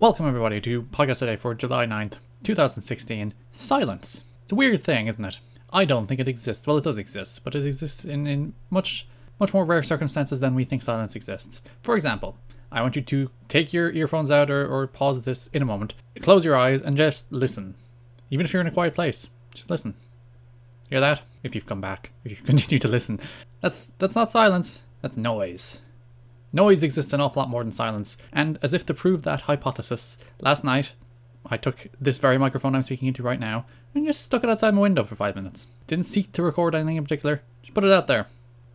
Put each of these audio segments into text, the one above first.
Welcome, everybody, to Podcast Today for July 9th, 2016. Silence. It's a weird thing, isn't it? I don't think it exists. Well, it does exist, but it exists in, in much, much more rare circumstances than we think silence exists. For example, I want you to take your earphones out or, or pause this in a moment, close your eyes, and just listen. Even if you're in a quiet place, just listen. Hear that? If you've come back, if you continue to listen. That's that's not silence, that's noise. Noise exists an awful lot more than silence, and as if to prove that hypothesis, last night I took this very microphone I'm speaking into right now and just stuck it outside my window for five minutes. Didn't seek to record anything in particular, just put it out there.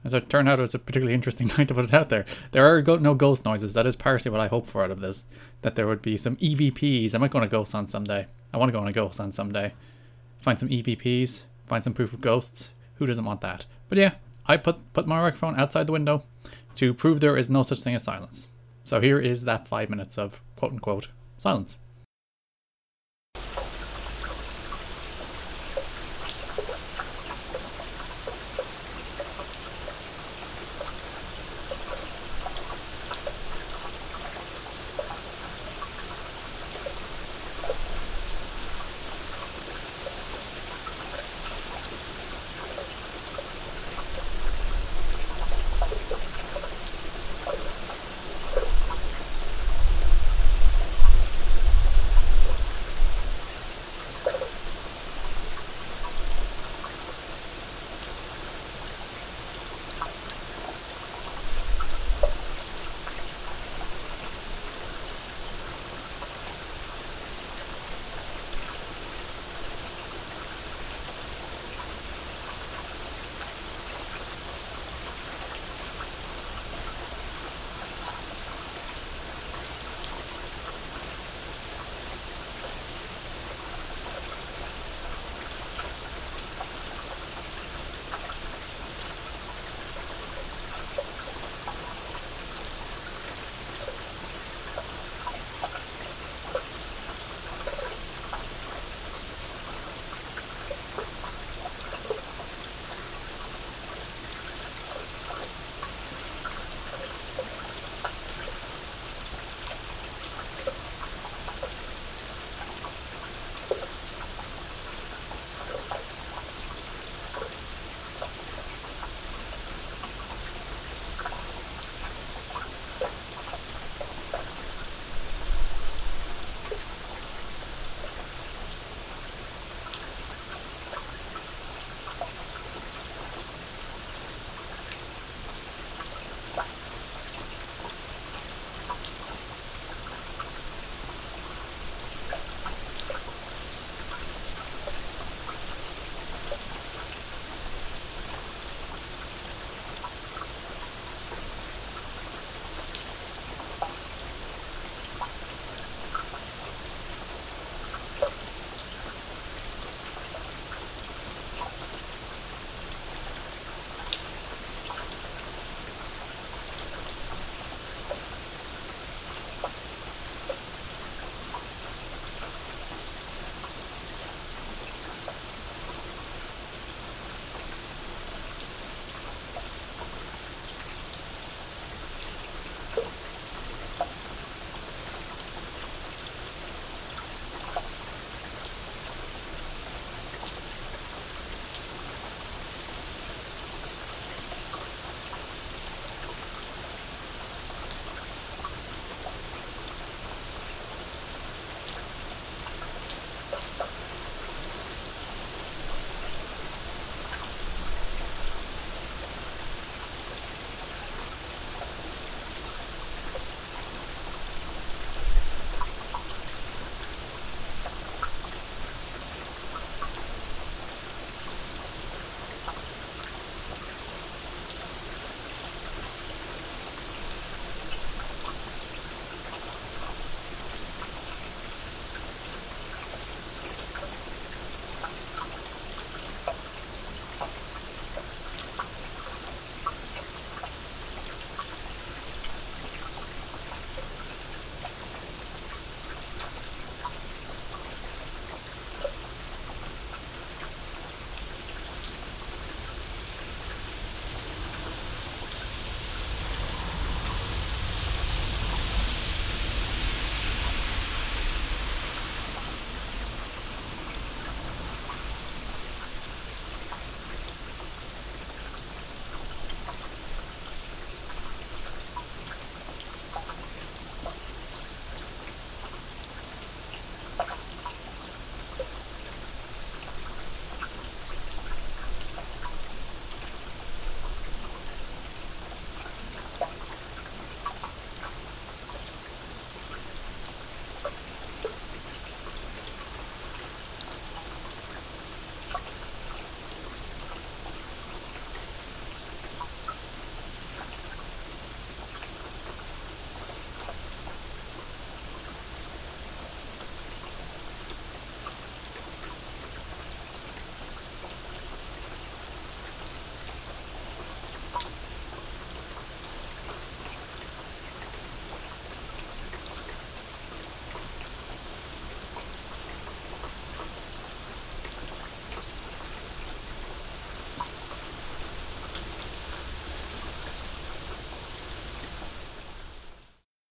As it turned out, it was a particularly interesting night to put it out there. There are go- no ghost noises. That is partly what I hope for out of this. That there would be some EVPs. I might go on a ghost hunt someday. I want to go on a ghost hunt someday. Find some EVPs. Find some proof of ghosts. Who doesn't want that? But yeah, I put put my microphone outside the window to prove there is no such thing as silence. So here is that five minutes of quote unquote silence.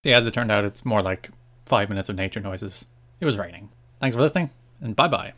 Yeah, as it turned out, it's more like five minutes of nature noises. It was raining. Thanks for listening, and bye bye.